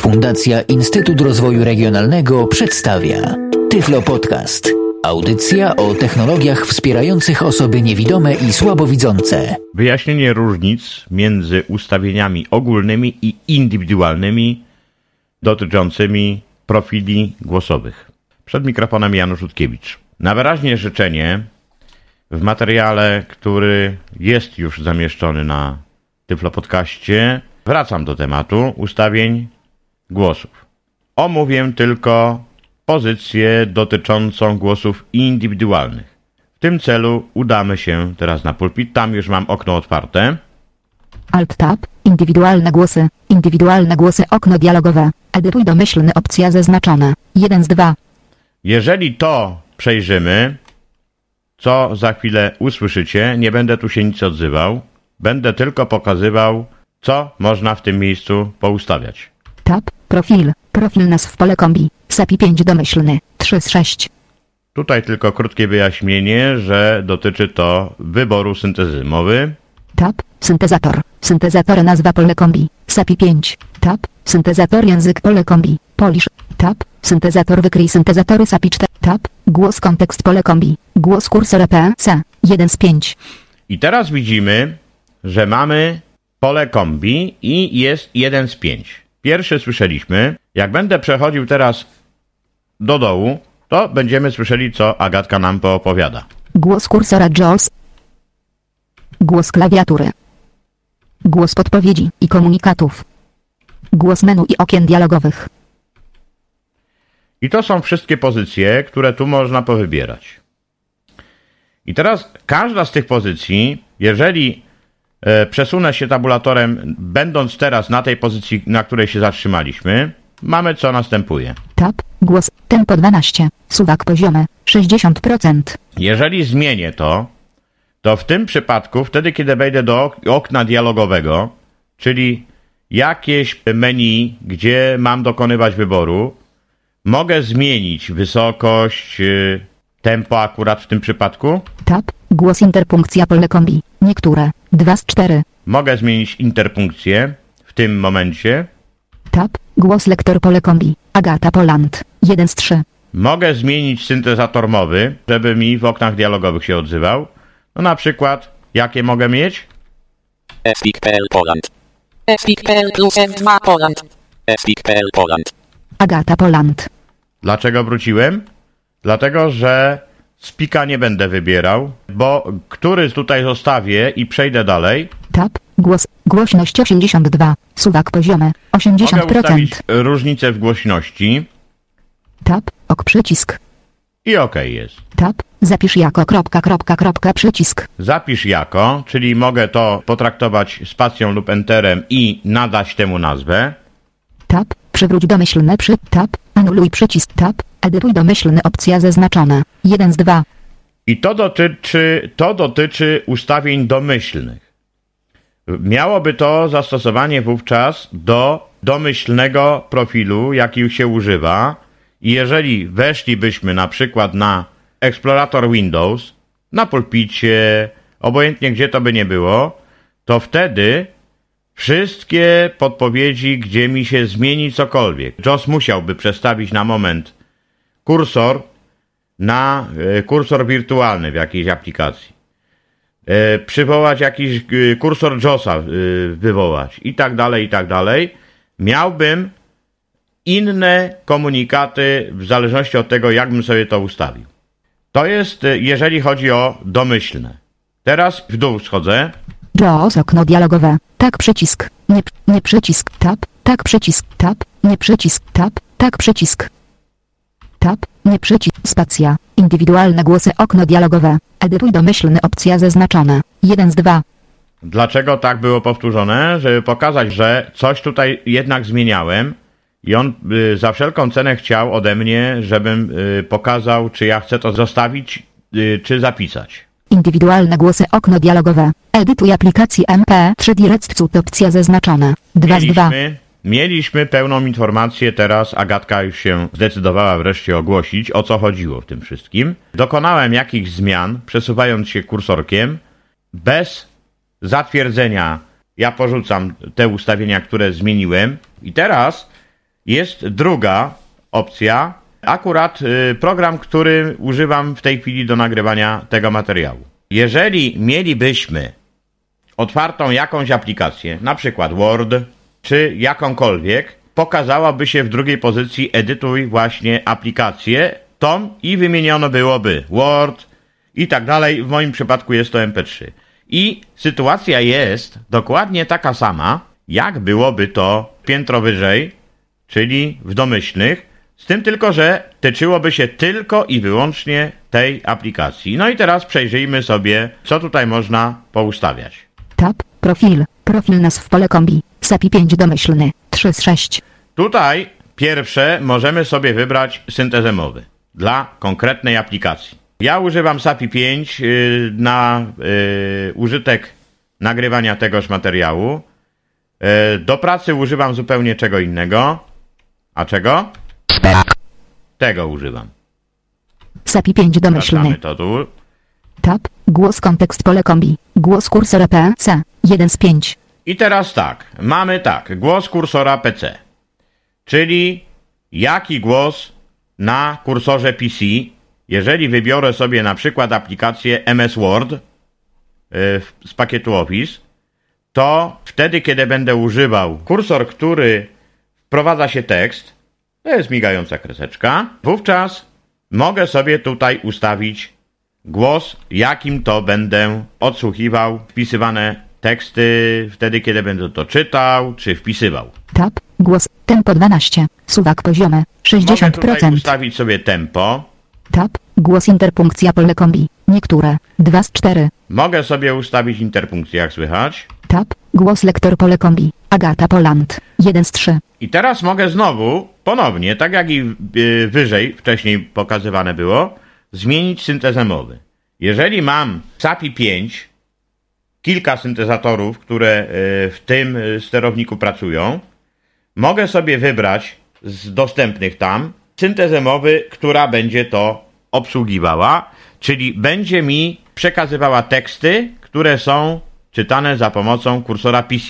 Fundacja Instytut Rozwoju Regionalnego przedstawia Tyflo Podcast. Audycja o technologiach wspierających osoby niewidome i słabowidzące. Wyjaśnienie różnic między ustawieniami ogólnymi i indywidualnymi dotyczącymi profili głosowych. Przed mikrofonem Janusz Rutkiewicz. Na wyraźnie życzenie w materiale, który jest już zamieszczony na Tyflo Podcaście, wracam do tematu ustawień głosów. Omówię tylko pozycję dotyczącą głosów indywidualnych. W tym celu udamy się teraz na pulpit. Tam już mam okno otwarte. Alt Tab, indywidualne głosy, indywidualne głosy okno dialogowe, edytuj domyślny opcja zaznaczona, 1 z 2. Jeżeli to przejrzymy, co za chwilę usłyszycie, nie będę tu się nic odzywał. Będę tylko pokazywał, co można w tym miejscu poustawiać. Tab, profil, profil nazw pole kombi, SAPI 5 domyślny, 3 z 6. Tutaj tylko krótkie wyjaśnienie, że dotyczy to wyboru syntezy mowy. Tab, syntezator, syntezator nazwa pole kombi, SAPI 5. Tab, syntezator język pole kombi, Polish. Tab, syntezator wykryj syntezatory SAPI 4. Tab, głos kontekst pole kombi, głos kursor PC, 1 z 5. I teraz widzimy, że mamy pole kombi i jest 1 z 5. Pierwszy słyszeliśmy. Jak będę przechodził teraz do dołu, to będziemy słyszeli, co Agatka nam poopowiada. Głos kursora JAWS. Głos klawiatury. Głos podpowiedzi i komunikatów. Głos menu i okien dialogowych. I to są wszystkie pozycje, które tu można powybierać. I teraz każda z tych pozycji, jeżeli przesunę się tabulatorem, będąc teraz na tej pozycji, na której się zatrzymaliśmy, mamy co następuje. Tab, głos, tempo 12, suwak poziome, 60%. Jeżeli zmienię to, to w tym przypadku, wtedy kiedy wejdę do ok- okna dialogowego, czyli jakieś menu, gdzie mam dokonywać wyboru, mogę zmienić wysokość, y, tempo akurat w tym przypadku. Tab, głos interpunkcja pole kombi, niektóre, 2 z 4. Mogę zmienić interpunkcję w tym momencie. Tab, głos lektor pole kombi, Agata Poland, 1 z 3. Mogę zmienić syntezator mowy, żeby mi w oknach dialogowych się odzywał. No na przykład, jakie mogę mieć? Speak.pl Poland. Speak.pl plus F2 Poland. Speak.pl Poland. Agata Poland. Dlaczego wróciłem? Dlatego, że spika nie będę wybierał, bo który tutaj zostawię i przejdę dalej, Tab, głos, głośność 82, suwak poziome, mogę 80%. ustawić różnicę w głośności Tab, ok przycisk. i OK jest. Tab, zapisz jako kropka kropka kropka przycisk. Zapisz jako, czyli mogę to potraktować spacją lub enterem i nadać temu nazwę. Tab, przywróć domyślne przy tab, anuluj przycisk tab, edytuj domyślny opcja zaznaczona, 1 z 2. I to dotyczy, to dotyczy ustawień domyślnych. Miałoby to zastosowanie wówczas do domyślnego profilu, jaki się używa. I jeżeli weszlibyśmy na przykład na eksplorator Windows, na pulpicie, obojętnie gdzie to by nie było, to wtedy wszystkie podpowiedzi, gdzie mi się zmieni cokolwiek, JOS musiałby przestawić na moment kursor na e, kursor wirtualny w jakiejś aplikacji. E, przywołać jakiś e, kursor JOSa wywołać i tak dalej, i tak dalej. Miałbym inne komunikaty w zależności od tego, jak bym sobie to ustawił. To jest, jeżeli chodzi o domyślne. Teraz w dół schodzę. JAWS okno dialogowe, tak przycisk, nie, nie przycisk, tab, tak przycisk, tab, nie przycisk, tab, tak przycisk. Tab, nie przycisk, spacja, indywidualne głosy okno dialogowe, edytuj domyślny opcja zaznaczona, 1 z 2. Dlaczego tak było powtórzone? Żeby pokazać, że coś tutaj jednak zmieniałem i on y, za wszelką cenę chciał ode mnie, żebym y, pokazał, czy ja chcę to zostawić, y, czy zapisać. Indywidualne głosy okno dialogowe, edytuj aplikacji MP3 Direct opcja zaznaczona, 2 z 2. Mieliśmy, mieliśmy pełną informację, teraz Agatka już się zdecydowała wreszcie ogłosić, o co chodziło w tym wszystkim. Dokonałem jakichś zmian, przesuwając się kursorkiem, bez zatwierdzenia ja porzucam te ustawienia, które zmieniłem i teraz jest druga opcja, akurat y, program, który używam w tej chwili do nagrywania tego materiału. Jeżeli mielibyśmy otwartą jakąś aplikację, na przykład Word, czy jakąkolwiek, pokazałaby się w drugiej pozycji edytuj właśnie aplikację, tą i wymieniono byłoby Word i tak dalej. W moim przypadku jest to MP3. I sytuacja jest dokładnie taka sama, jak byłoby to piętro wyżej, czyli w domyślnych, z tym tylko, że tyczyłoby się tylko i wyłącznie tej aplikacji. No i teraz przejrzyjmy sobie, co tutaj można poustawiać. Tab. Profil. Profil nazw pole kombi. SAPI 5 domyślny. 3 z 6. Tutaj pierwsze możemy sobie wybrać syntezę mowy dla konkretnej aplikacji. Ja używam SAPI 5 y, na y, użytek nagrywania tegoż materiału. Y, do pracy używam zupełnie czego innego. A czego? Tego używam. SAPI 5 domyślny. Sprawdzamy to tu. Tab. Głos kontekst pole kombi. Głos kursora PC. 1 z 5. I teraz tak, mamy tak, głos kursora PC, czyli jaki głos na kursorze PC, jeżeli wybiorę sobie na przykład aplikację MS Word y, z pakietu Office, to wtedy, kiedy będę używał kursor, który wprowadza się tekst, to jest migająca kreseczka, wówczas mogę sobie tutaj ustawić głos, jakim to będę odsłuchiwał wpisywane teksty wtedy, kiedy będę to czytał czy wpisywał. Tab. Głos. Tempo 12. Suwak poziome. Mogę tutaj 60%. ustawić sobie tempo, Tab. Głos interpunkcja pole kombi. Niektóre. 2 z 4. mogę sobie ustawić interpunkcję, jak słychać. Tab. Głos lektor pole kombi. Agata Poland. 1 z 3. I teraz mogę znowu, ponownie, tak jak i y, wyżej, wcześniej pokazywane było, zmienić syntezę mowy. Jeżeli mam SAPI 5, kilka syntezatorów, które y, w tym y, sterowniku pracują, mogę sobie wybrać z dostępnych tam syntezę mowy, która będzie to obsługiwała, czyli będzie mi przekazywała teksty, które są czytane za pomocą kursora PC.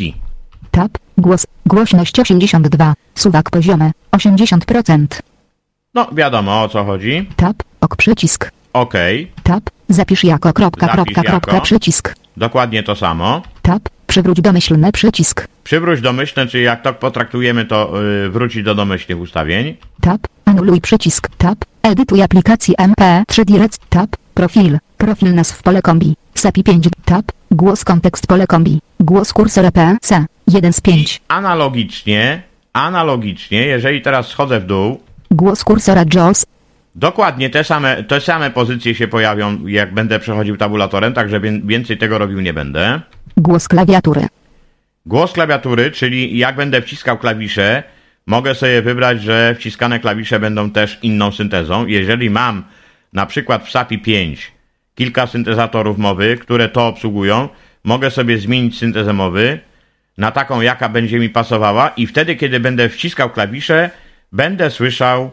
Tab. Głos. Głośność 82. Suwak poziome. 80%. No, wiadomo o co chodzi. Tab. Ok przycisk. OK, Tab. Zapisz jako kropka Zapisz kropka jako. kropka przycisk. dokładnie to samo. Tab. Przywróć domyślny przycisk. Przywróć domyślne, czyli jak to potraktujemy, to yy, wróci do domyślnych ustawień. Tab. Anuluj przycisk. Tab. Edytuj aplikację MP3 Direct. Tab. Profil. Profil nazw pole kombi. SAPI 5. Tab. Głos kontekst pole kombi. Głos kursor PC. 1 z 5. Analogicznie, analogicznie, jeżeli teraz schodzę w dół, Głos kursora JAWS. Dokładnie te same, te same pozycje się pojawią, jak będę przechodził tabulatorem, także wię- więcej tego robił nie będę. Głos klawiatury. Głos klawiatury, czyli jak będę wciskał klawisze, mogę sobie wybrać, że wciskane klawisze będą też inną syntezą. Jeżeli mam na przykład w SAPI 5 kilka syntezatorów mowy, które to obsługują, mogę sobie zmienić syntezę mowy na taką, jaka będzie mi pasowała i wtedy, kiedy będę wciskał klawisze, będę słyszał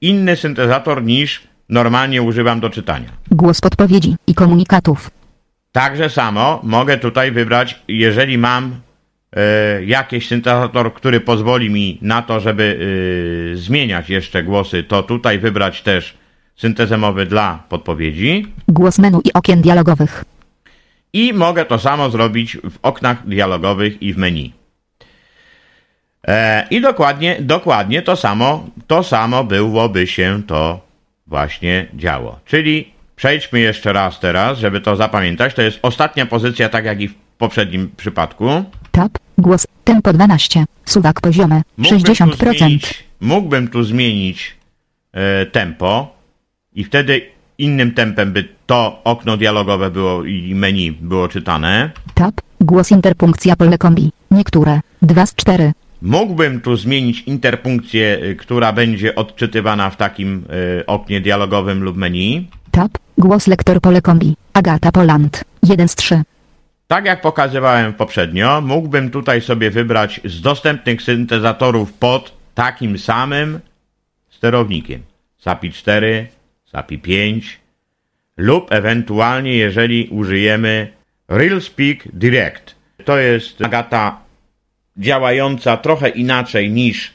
inny syntezator niż normalnie używam do czytania. Głos podpowiedzi i komunikatów. Także samo mogę tutaj wybrać, jeżeli mam e, jakiś syntezator, który pozwoli mi na to, żeby e, zmieniać jeszcze głosy, to tutaj wybrać też syntezę mowy dla podpowiedzi. Głos menu i okien dialogowych. I mogę to samo zrobić w oknach dialogowych i w menu. E, I dokładnie, dokładnie to samo, to samo byłoby się to właśnie działo. Czyli przejdźmy jeszcze raz teraz, żeby to zapamiętać. To jest ostatnia pozycja, tak jak i w poprzednim przypadku. Tab. Głos. Tempo 12. Suwak poziome. Mógłbym tu 60%. zmienić, mógłbym tu zmienić e, tempo i wtedy innym tempem by to okno dialogowe było i menu było czytane. Tab. Głos interpunkcja pole kombi. Niektóre. 2 z 4. Mógłbym tu zmienić interpunkcję, y, która będzie odczytywana w takim y, oknie dialogowym lub menu. Tab. Głos lektor pole kombi. Agata Poland. 1 z 3. Tak jak pokazywałem poprzednio, mógłbym tutaj sobie wybrać z dostępnych syntezatorów pod takim samym sterownikiem. SAPI 4, SAPI 5 lub ewentualnie jeżeli użyjemy RealSpeak Direct. To jest agata działająca trochę inaczej niż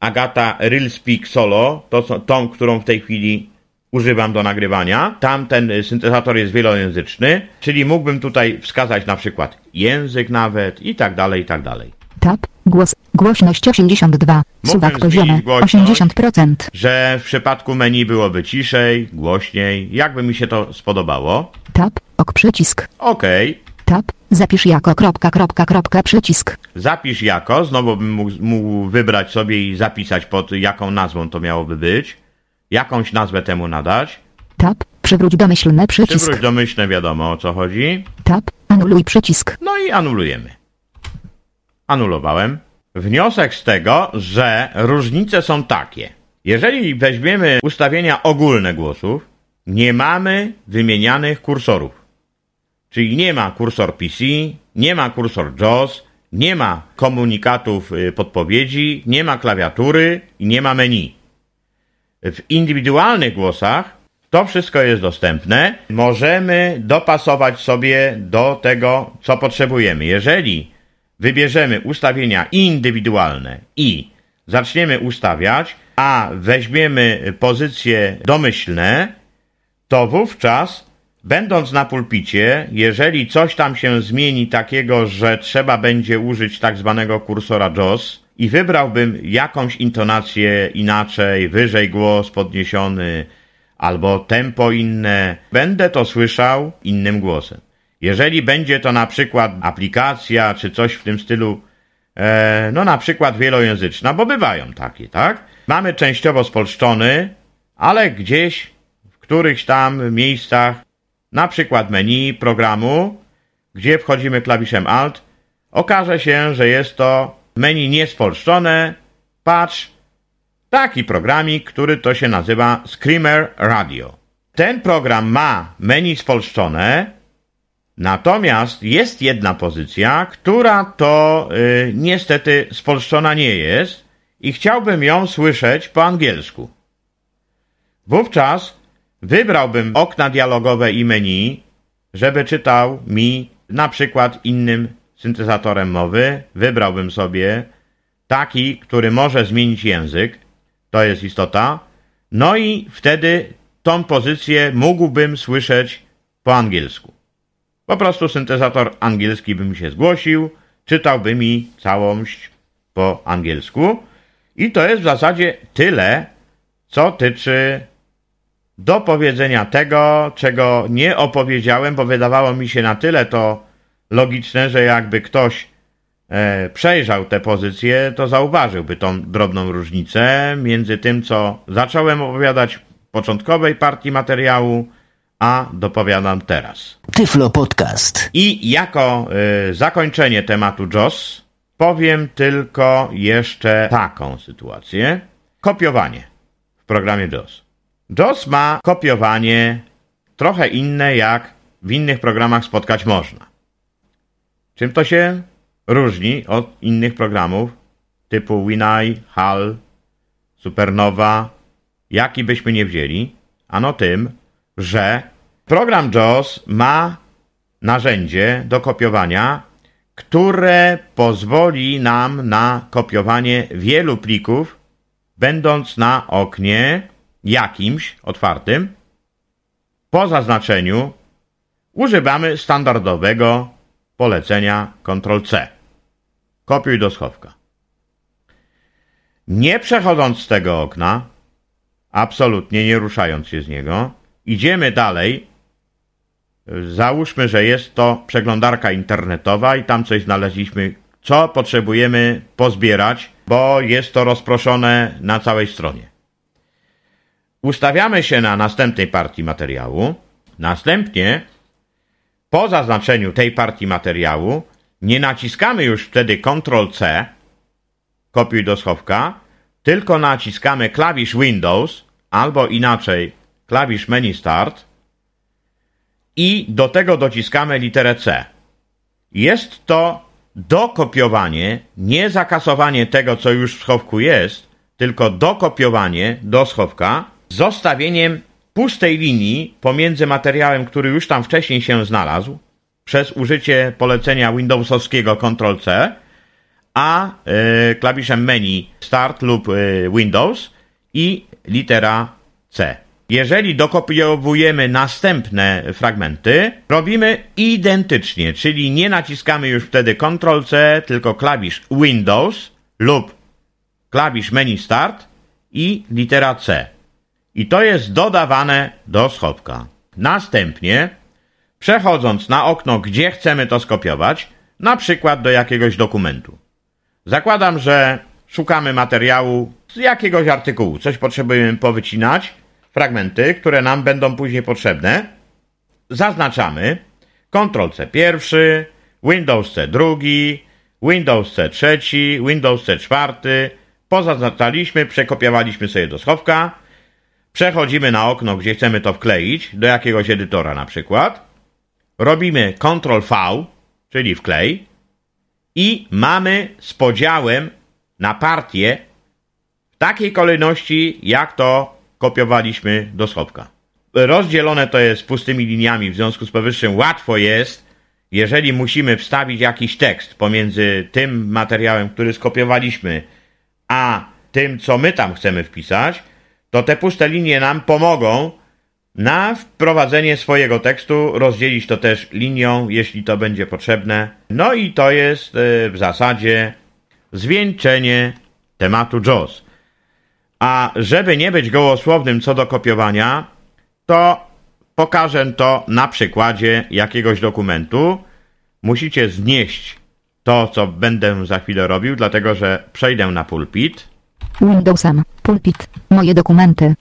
Agata Realspeak Solo, to tą, którą w tej chwili używam do nagrywania. Tam ten syntezator jest wielojęzyczny, czyli mógłbym tutaj wskazać na przykład język nawet i tak dalej, i tak dalej. Tab. Głos. Głośność 82. Suwak zmienić poziome. głośność. 80%. Że w przypadku menu byłoby ciszej, głośniej, jakby mi się to spodobało. Tab. Ok przycisk. Okej, Tab. Zapisz jako kropka kropka kropka przycisk. zapisz jako, znowu bym mógł, mógł wybrać sobie i zapisać pod jaką nazwą to miałoby być. Jakąś nazwę temu nadać. Tab. Przywróć domyślny przycisk. Przywróć domyślne wiadomo o co chodzi. Tab. Anuluj przycisk. No i anulujemy. Anulowałem. Wniosek z tego, że różnice są takie. Jeżeli weźmiemy ustawienia ogólne głosów, nie mamy wymienianych kursorów. Czyli nie ma kursor PC, nie ma kursor JAWS, nie ma komunikatów y, podpowiedzi, nie ma klawiatury i nie ma menu. W indywidualnych głosach to wszystko jest dostępne. Możemy dopasować sobie do tego, co potrzebujemy. Jeżeli wybierzemy ustawienia indywidualne i zaczniemy ustawiać, a weźmiemy pozycje domyślne, to wówczas, będąc na pulpicie, jeżeli coś tam się zmieni takiego, że trzeba będzie użyć tak zwanego kursora JAWS i wybrałbym jakąś intonację inaczej, wyżej głos podniesiony, albo tempo inne, będę to słyszał innym głosem. Jeżeli będzie to na przykład aplikacja, czy coś w tym stylu, e, no na przykład wielojęzyczna, bo bywają takie, tak? Mamy częściowo spolszczony, ale gdzieś w którychś tam miejscach, na przykład menu programu, gdzie wchodzimy klawiszem Alt, okaże się, że jest to menu niespolszczone, patrz, taki programik, który to się nazywa Screamer Radio. Ten program ma menu spolszczone, natomiast jest jedna pozycja, która to y, niestety spolszczona nie jest i chciałbym ją słyszeć po angielsku. Wówczas wybrałbym okna dialogowe i menu, żeby czytał mi na przykład innym syntezatorem mowy. Wybrałbym sobie taki, który może zmienić język, to jest istota. No i wtedy tą pozycję mógłbym słyszeć po angielsku. Po prostu syntezator angielski by mi się zgłosił, czytałby mi całość po angielsku. I to jest w zasadzie tyle, co tyczy dopowiedzenia tego, czego nie opowiedziałem, bo wydawało mi się na tyle to logiczne, że jakby ktoś e, przejrzał te pozycje, to zauważyłby tą drobną różnicę między tym, co zacząłem opowiadać w początkowej partii materiału, a dopowiadam teraz. Tyflo Podcast. I jako y, zakończenie tematu JOS powiem tylko jeszcze taką sytuację. Kopiowanie w programie JOS. JOS ma kopiowanie trochę inne jak w innych programach spotkać można. Czym to się różni od innych programów typu WinEye, HAL, Supernova, jaki byśmy nie wzięli? Ano tym, że program JAWS ma narzędzie do kopiowania, które pozwoli nam na kopiowanie wielu plików, będąc na oknie jakimś otwartym. Po zaznaczeniu używamy standardowego polecenia Ctrl-C. Kopiuj do schowka. Nie przechodząc z tego okna, absolutnie nie ruszając się z niego, idziemy dalej. Załóżmy, że jest to przeglądarka internetowa i tam coś znaleźliśmy, co potrzebujemy pozbierać, bo jest to rozproszone na całej stronie. Ustawiamy się na następnej partii materiału. Następnie, po zaznaczeniu tej partii materiału, nie naciskamy już wtedy Ctrl-C, kopiuj do schowka, tylko naciskamy klawisz Windows, albo inaczej klawisz menu Start i do tego dociskamy literę C. Jest to dokopiowanie, nie zakasowanie tego, co już w schowku jest, tylko dokopiowanie do schowka zostawieniem pustej linii pomiędzy materiałem, który już tam wcześniej się znalazł, przez użycie polecenia Windowsowskiego Ctrl-C, a e, klawiszem menu Start lub e, Windows i litera C. Jeżeli dokopiowujemy następne fragmenty, robimy identycznie, czyli nie naciskamy już wtedy Ctrl C, tylko klawisz Windows lub klawisz menu Start i litera C. I to jest dodawane do schowka. Następnie, przechodząc na okno, gdzie chcemy to skopiować, na przykład do jakiegoś dokumentu. Zakładam, że szukamy materiału z jakiegoś artykułu. Coś potrzebujemy powycinać, fragmenty, które nam będą później potrzebne. Zaznaczamy Ctrl C pierwszy, Windows C drugi, Windows C trzeci, Windows C czwarty. Pozaznaczaliśmy, przekopiowaliśmy sobie do schowka. Przechodzimy na okno, gdzie chcemy to wkleić, do jakiegoś edytora na przykład. Robimy Ctrl V, czyli wklej. I mamy z podziałem na partię w takiej kolejności, jak to kopiowaliśmy do schowka. Rozdzielone to jest pustymi liniami, w związku z powyższym łatwo jest, jeżeli musimy wstawić jakiś tekst pomiędzy tym materiałem, który skopiowaliśmy, a tym, co my tam chcemy wpisać, to te puste linie nam pomogą na wprowadzenie swojego tekstu, rozdzielić to też linią, jeśli to będzie potrzebne. No i to jest e, w zasadzie zwieńczenie tematu JAWS. A żeby nie być gołosłownym co do kopiowania, to pokażę to na przykładzie jakiegoś dokumentu. Musicie znieść to, co będę za chwilę robił, dlatego że przejdę na pulpit. Windowsem. Pulpit. Moje dokumenty.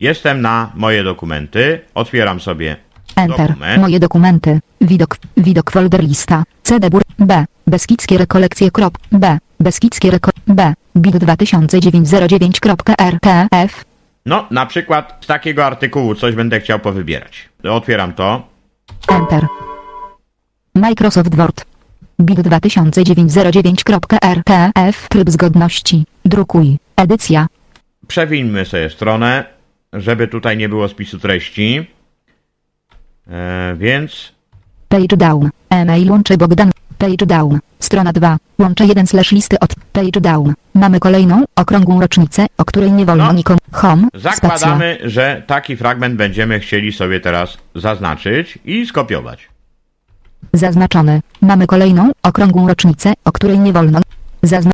Jestem na moje dokumenty. Otwieram sobie Enter. dokument. Moje dokumenty. Widok. Widok folder lista. CD bur. B. Beskidzkie rekolekcje. Krop. B. Beskidzkie reko. B. Bit 2009.09.rtf. No, na przykład z takiego artykułu coś będę chciał powybierać. Otwieram to. Enter. Microsoft Word. Bit 2009.09.rtf. Tryb zgodności. Drukuj. Edycja. Przewinmy sobie stronę, żeby tutaj nie było spisu treści. E, więc Page down. E-mail łączy Bogdan. Page down. Strona 2. Łącze 1 slash listy od. Page down. Mamy kolejną, okrągłą rocznicę, o której nie wolno No. nikomu. Home. Spacja. zakładamy, że taki fragment będziemy chcieli sobie teraz zaznaczyć i skopiować. Zaznaczony. Mamy kolejną, okrągłą rocznicę, o której nie wolno. Zazna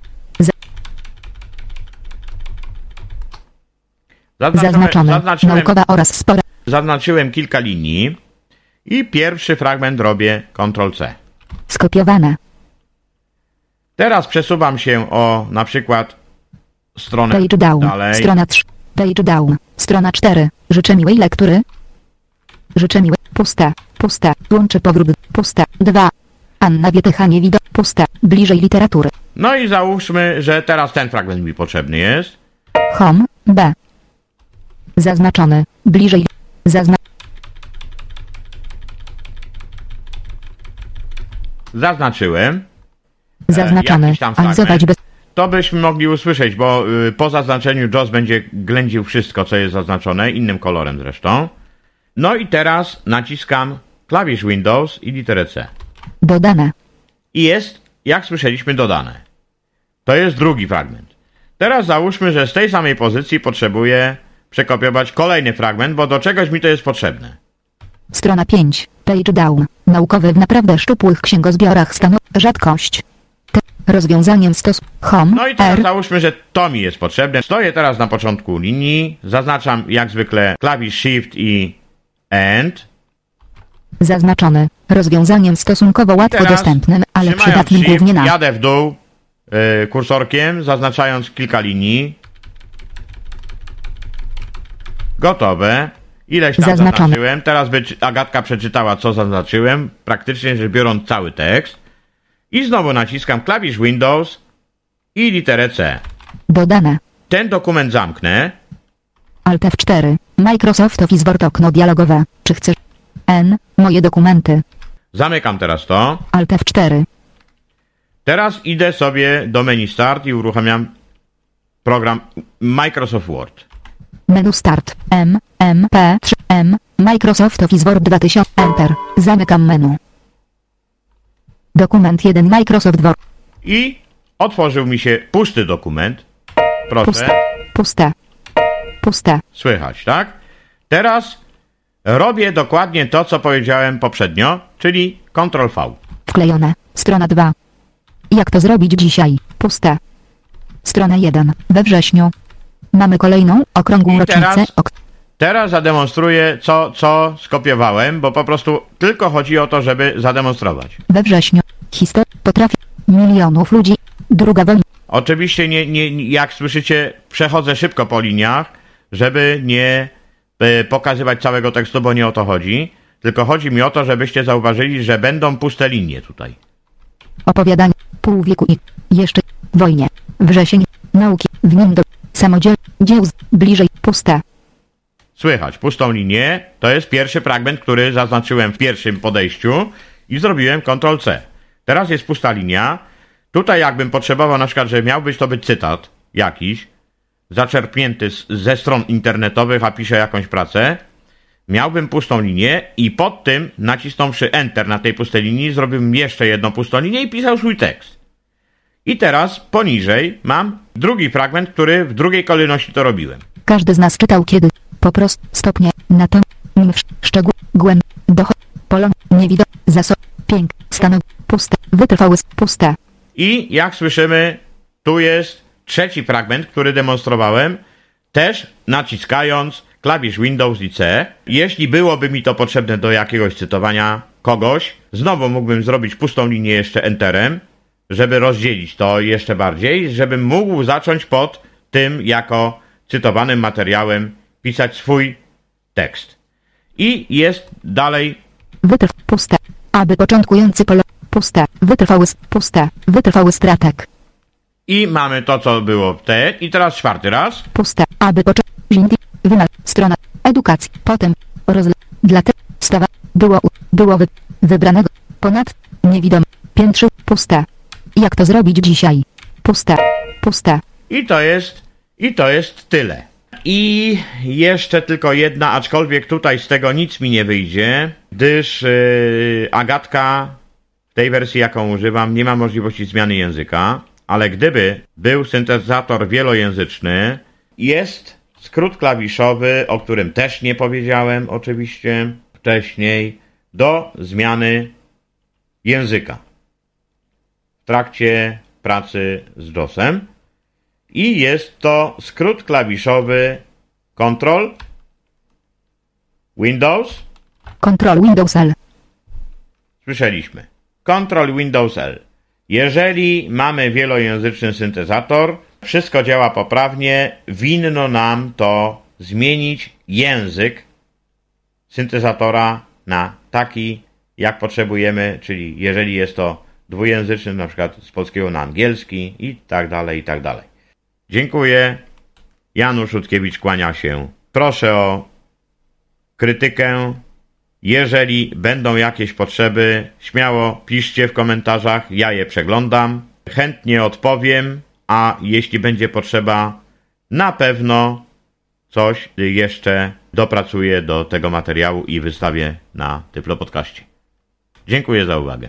za Zaznaczymy, zaznaczony. zaznaczyłem, Naukowa oraz spora. zaznaczyłem kilka linii i pierwszy fragment robię Ctrl-C. Skopiowane. Teraz przesuwam się o na przykład stronę Page down. dalej. Strona 3. Page down. Strona 4. Życzę miłej lektury. Życzę miłej. Pusta. Pusta. Łączy powrót. Pusta. 2. Anna Wietycha nie widok. Pusta. Bliżej literatury. No i załóżmy, że teraz ten fragment mi potrzebny jest. Home. B. Zaznaczony. Bliżej. Zazna Zaznaczyłem. jakiś tam Analizować bez. To byśmy mogli usłyszeć, bo y, po zaznaczeniu JAWS będzie ględził wszystko, co jest zaznaczone, innym kolorem zresztą. No i teraz naciskam klawisz Windows i literę C. Dodane. I jest, jak słyszeliśmy, dodane. To jest drugi fragment. Teraz załóżmy, że z tej samej pozycji potrzebuję przekopiować kolejny fragment, bo do czegoś mi to jest potrzebne. Strona 5. Page down. Naukowy w naprawdę szczupłych księgozbiorach stanu. Rzadkość. Te. Rozwiązaniem stos. Home. No i teraz R. załóżmy, że to mi jest potrzebne. Stoję teraz na początku linii, zaznaczam jak zwykle klawisz Shift i End. Zaznaczony. Rozwiązaniem stosunkowo łatwo Teraz dostępnym, ale przydatnym shift, głównie na. Jadę w dół y, kursorkiem, zaznaczając kilka linii. Gotowe. Ileś tam Zaznaczone. zaznaczyłem. Teraz Agatka przeczytała, co zaznaczyłem. Praktycznie rzecz biorąc cały tekst. I znowu naciskam klawisz Windows i literę C. Dodane. Ten dokument zamknę. Alt F4. Microsoft Office Word okno dialogowe. Czy chcesz? N. Moje dokumenty. Zamykam teraz to. Alt F4. Teraz idę sobie do menu Start i uruchamiam program Microsoft Word. Menu Start. M. M. P. 3. M. Microsoft Office Word 2000. Enter. Zamykam menu. Dokument 1 Microsoft Word. I otworzył mi się pusty dokument. Proszę, Pusta. Pusta. Pusta. słychać, tak? Teraz robię dokładnie to, co powiedziałem poprzednio, czyli Ctrl V. Wklejone. Strona 2. Jak to zrobić dzisiaj? Pusta. Strona 1. We wrześniu. Mamy kolejną okrągłą I rocznicę. teraz- Ok Teraz zademonstruję, co, co skopiowałem, bo po prostu tylko chodzi o to, żeby zademonstrować. we wrześniu. Historia potrafi milionów ludzi. Druga wojna. Oczywiście, nie, nie, jak słyszycie, przechodzę szybko po liniach, żeby nie e, pokazywać całego tekstu, bo nie o to chodzi. Tylko chodzi mi o to, żebyście zauważyli, że będą puste linie tutaj. Opowiadanie. Pół wieku i jeszcze wojnie. Wrzesień. Nauki. W nim do samodziel. Dzieł bliżej. Pusta. Słychać pustą linię. To jest pierwszy fragment, który zaznaczyłem w pierwszym podejściu i zrobiłem Ctrl-C. Teraz jest pusta linia. Tutaj jakbym potrzebował na przykład, że miał być to być cytat jakiś, zaczerpnięty z, ze stron internetowych, a piszę jakąś pracę, miałbym pustą linię i pod tym, nacisnąwszy Enter na tej pustej linii, zrobiłbym jeszcze jedną pustą linię i pisał swój tekst. I teraz poniżej mam drugi fragment, który w drugiej kolejności to robiłem. Każdy z nas czytał kiedy. Po prostu stopnie. Na to. Szczegół. Głęb. Dochod. Polon. Niewidok. Zasób. Pięk. Stanow. Pusta. Wytrwały. Pusta. I jak słyszymy, tu jest trzeci fragment, który demonstrowałem, też naciskając klawisz Windows i C. Jeśli byłoby mi to potrzebne do jakiegoś cytowania kogoś, znowu mógłbym zrobić pustą linię jeszcze Enterem, żeby rozdzielić to jeszcze bardziej, żebym mógł zacząć pod tym jako cytowanym materiałem pisać swój tekst. I jest dalej Wytrw. Pusta. Aby początkujący polo. Pusta. Wytrwały. Pusta. Wytrwały stratek. i mamy to, co było w te. I teraz czwarty raz. Pusta. Aby początkujący. Wymal. Strona. Edukacji. Potem. Rozle. Dla te. Stawa. Było. Było wy. Wybranego. Ponad. Niewidom. Piętrzy. Pusta. Jak to zrobić dzisiaj? Pusta. Pusta. I to jest, i to jest tyle. I jeszcze tylko jedna, aczkolwiek tutaj z tego nic mi nie wyjdzie, gdyż yy, Agatka w tej wersji, jaką używam, nie ma możliwości zmiany języka, ale gdyby był syntezator wielojęzyczny, jest skrót klawiszowy, o którym też nie powiedziałem oczywiście wcześniej, do zmiany języka trakcie pracy z JOSem. I jest to skrót klawiszowy Ctrl Windows. Control Windows L. Słyszeliśmy. Ctrl Windows L. Jeżeli mamy wielojęzyczny syntezator, wszystko działa poprawnie, winno nam to zmienić język syntezatora na taki, jak potrzebujemy, czyli jeżeli jest to dwujęzyczny, na przykład z polskiego na angielski i tak dalej, i tak dalej. Dziękuję. Janusz Rutkiewicz kłania się. Proszę o krytykę. Jeżeli będą jakieś potrzeby, śmiało piszcie w komentarzach, ja je przeglądam. Chętnie odpowiem, a jeśli będzie potrzeba, na pewno coś jeszcze dopracuję do tego materiału i wystawię na Tyflo. Dziękuję za uwagę.